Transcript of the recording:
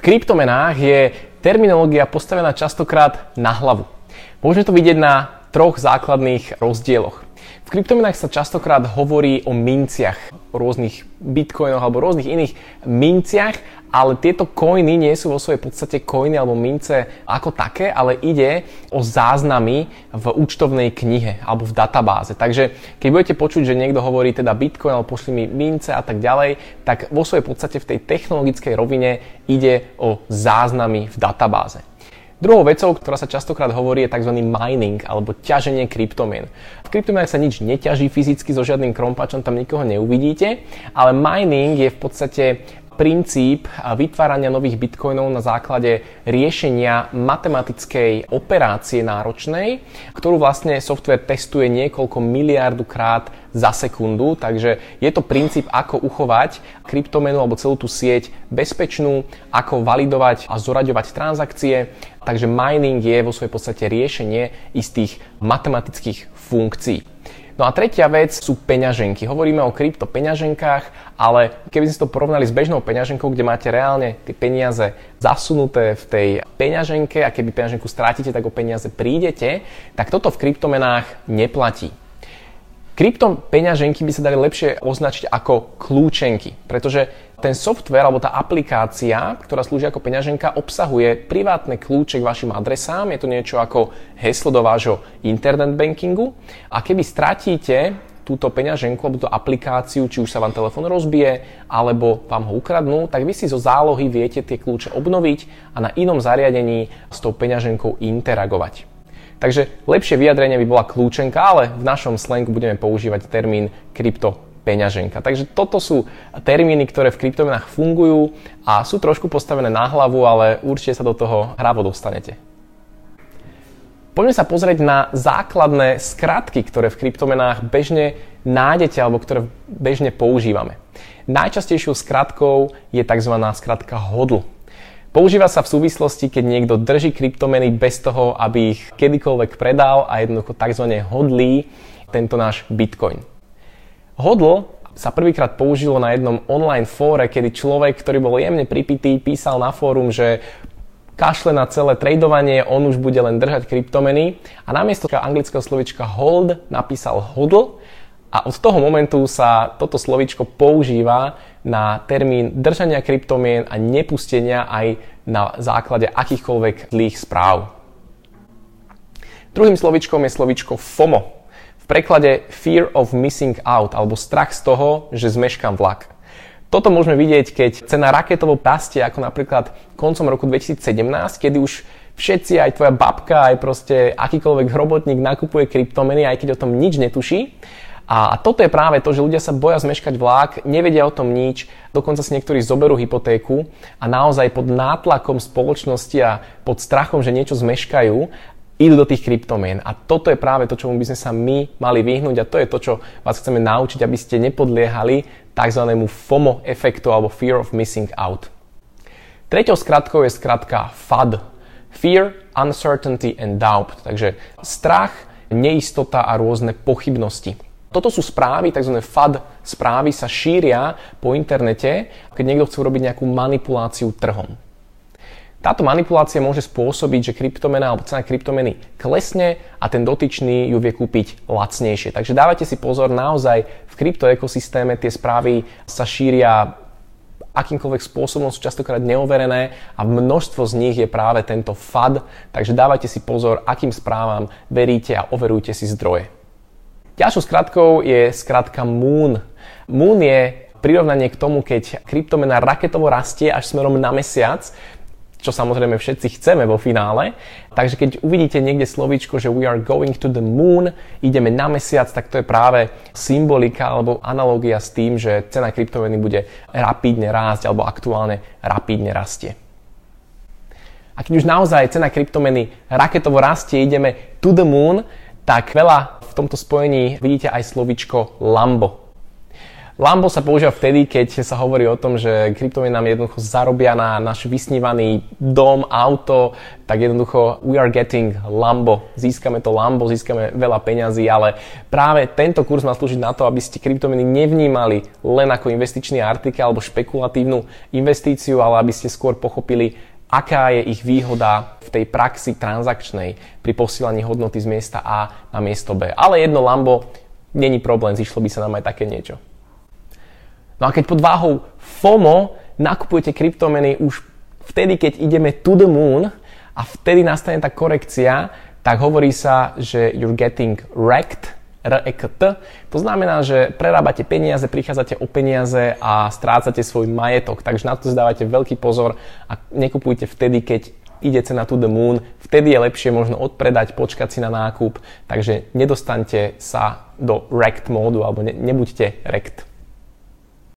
V kryptomenách je terminológia postavená častokrát na hlavu. Môžeme to vidieť na troch základných rozdieloch. V kryptomenách sa častokrát hovorí o minciach, o rôznych bitcoinoch alebo rôznych iných minciach, ale tieto coiny nie sú vo svojej podstate coiny alebo mince ako také, ale ide o záznamy v účtovnej knihe alebo v databáze. Takže keď budete počuť, že niekto hovorí teda bitcoin alebo pošli mi mince a tak ďalej, tak vo svojej podstate v tej technologickej rovine ide o záznamy v databáze. Druhou vecou, ktorá sa častokrát hovorí, je tzv. mining alebo ťaženie kryptomien. V kryptomienach sa nič neťaží fyzicky so žiadnym krompačom, tam nikoho neuvidíte, ale mining je v podstate princíp vytvárania nových bitcoinov na základe riešenia matematickej operácie náročnej, ktorú vlastne software testuje niekoľko miliardu krát za sekundu, takže je to princíp, ako uchovať kryptomenu alebo celú tú sieť bezpečnú, ako validovať a zoraďovať transakcie. Takže mining je vo svojej podstate riešenie istých matematických funkcií. No a tretia vec sú peňaženky. Hovoríme o krypto peňaženkách, ale keby ste to porovnali s bežnou peňaženkou, kde máte reálne tie peniaze zasunuté v tej peňaženke a keby peňaženku strátite, tak o peniaze prídete, tak toto v kryptomenách neplatí. Krypto peňaženky by sa dali lepšie označiť ako kľúčenky, pretože ten software alebo tá aplikácia, ktorá slúži ako peňaženka, obsahuje privátne kľúče k vašim adresám. Je to niečo ako heslo do vášho internet bankingu. A keby stratíte túto peňaženku alebo túto aplikáciu, či už sa vám telefón rozbije, alebo vám ho ukradnú, tak vy si zo zálohy viete tie kľúče obnoviť a na inom zariadení s tou peňaženkou interagovať. Takže lepšie vyjadrenie by bola kľúčenka, ale v našom slangu budeme používať termín krypto peňaženka. Takže toto sú termíny, ktoré v kryptomenách fungujú a sú trošku postavené na hlavu, ale určite sa do toho hravo dostanete. Poďme sa pozrieť na základné skratky, ktoré v kryptomenách bežne nájdete alebo ktoré bežne používame. Najčastejšou skratkou je tzv. skratka HODL. Používa sa v súvislosti, keď niekto drží kryptomeny bez toho, aby ich kedykoľvek predal a jednoducho tzv. hodlí tento náš bitcoin. Hodl sa prvýkrát použilo na jednom online fóre, kedy človek, ktorý bol jemne pripitý, písal na fórum, že kašle na celé tradovanie, on už bude len držať kryptomeny a namiesto anglického slovička hold napísal hodl a od toho momentu sa toto slovičko používa na termín držania kryptomien a nepustenia aj na základe akýchkoľvek zlých správ. Druhým slovičkom je slovičko FOMO, preklade Fear of Missing Out alebo strach z toho, že zmeškám vlak. Toto môžeme vidieť, keď cena raketovo pastie, ako napríklad koncom roku 2017, kedy už všetci, aj tvoja babka, aj proste akýkoľvek robotník nakupuje kryptomeny, aj keď o tom nič netuší. A toto je práve to, že ľudia sa boja zmeškať vlák, nevedia o tom nič, dokonca si niektorí zoberú hypotéku a naozaj pod nátlakom spoločnosti a pod strachom, že niečo zmeškajú, idú do tých kryptomien. A toto je práve to, čomu by sme sa my mali vyhnúť a to je to, čo vás chceme naučiť, aby ste nepodliehali tzv. FOMO efektu alebo Fear of Missing Out. Treťou skratkou je skratka FUD. Fear, Uncertainty and Doubt. Takže strach, neistota a rôzne pochybnosti. Toto sú správy, tzv. FUD správy sa šíria po internete, keď niekto chce urobiť nejakú manipuláciu trhom. Táto manipulácia môže spôsobiť, že kryptomena alebo cena kryptomeny klesne a ten dotyčný ju vie kúpiť lacnejšie. Takže dávajte si pozor, naozaj v kryptoekosystéme tie správy sa šíria akýmkoľvek spôsobom sú častokrát neoverené a množstvo z nich je práve tento FAD, takže dávajte si pozor, akým správam veríte a overujte si zdroje. Ďalšou skratkou je skratka MOON. MOON je prirovnanie k tomu, keď kryptomena raketovo rastie až smerom na mesiac, čo samozrejme všetci chceme vo finále. Takže keď uvidíte niekde slovíčko, že we are going to the moon, ideme na mesiac, tak to je práve symbolika alebo analogia s tým, že cena kryptomeny bude rapidne rásť alebo aktuálne rapidne rastie. A keď už naozaj cena kryptomeny raketovo rastie, ideme to the moon, tak veľa v tomto spojení vidíte aj slovičko Lambo. Lambo sa používa vtedy, keď sa hovorí o tom, že kryptomeny nám jednoducho zarobia na náš vysnívaný dom, auto, tak jednoducho we are getting Lambo. Získame to Lambo, získame veľa peňazí, ale práve tento kurz má slúžiť na to, aby ste kryptomeny nevnímali len ako investičný artikel alebo špekulatívnu investíciu, ale aby ste skôr pochopili, aká je ich výhoda v tej praxi transakčnej pri posielaní hodnoty z miesta A na miesto B. Ale jedno Lambo, není problém, zišlo by sa nám aj také niečo. No a keď pod váhou FOMO nakupujete kryptomeny už vtedy, keď ideme to the moon a vtedy nastane tá korekcia, tak hovorí sa, že you're getting wrecked, REKT. To znamená, že prerábate peniaze, prichádzate o peniaze a strácate svoj majetok. Takže na to zdávate veľký pozor a nekupujte vtedy, keď ide cena to the moon. Vtedy je lepšie možno odpredať, počkať si na nákup. Takže nedostaňte sa do wrecked módu alebo ne, nebuďte wrecked.